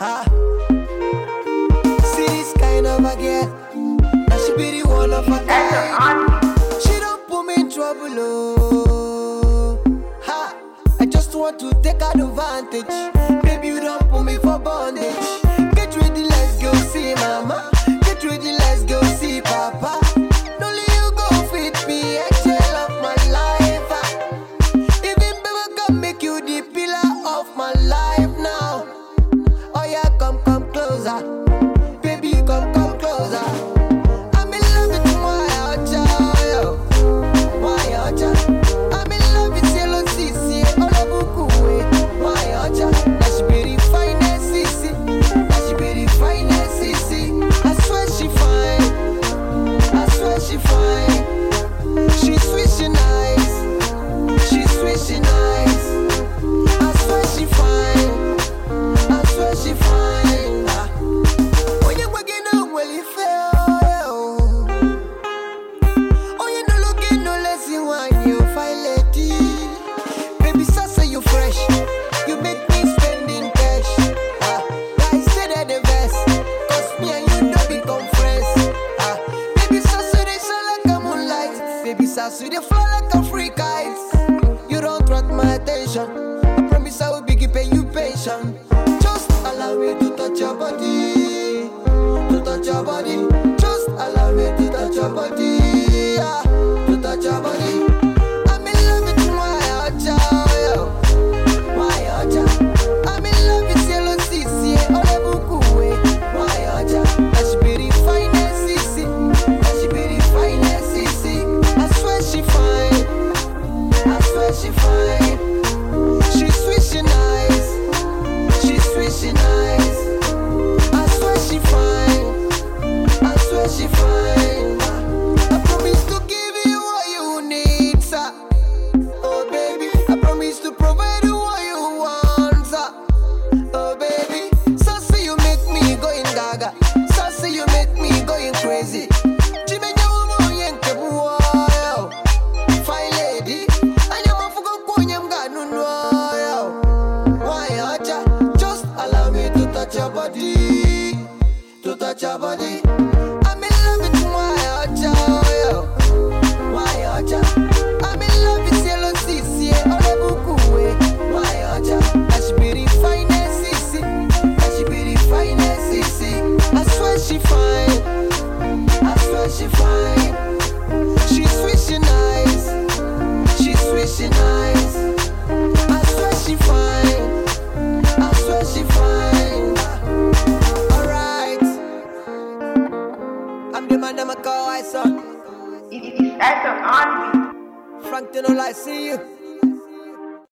Ah. See this kind of a girl. Now she be the one of a kind. She don't put me in trouble, oh. Ha. I just want to take advantage. Baby, you don't put me for bondage. Sasa they fly like a free kite. You don't attract my attention. I promise I will be keeping you patient. Just allow me to touch your body, to touch your body. Just allow me to touch your body, Sweet, she nice. I swear she fine. I swear she fine. Touch your body, to touch your body. I'm in love with my acha, yo. Why acha? I'm in love with yellow sissy, eh, ole oh, bukue. Eh. Why acha? I should be the finest sissy, I should be the finest sissy. I swear she fine, I swear she fine. I call my son. It's Echo Frank, you know, I see you.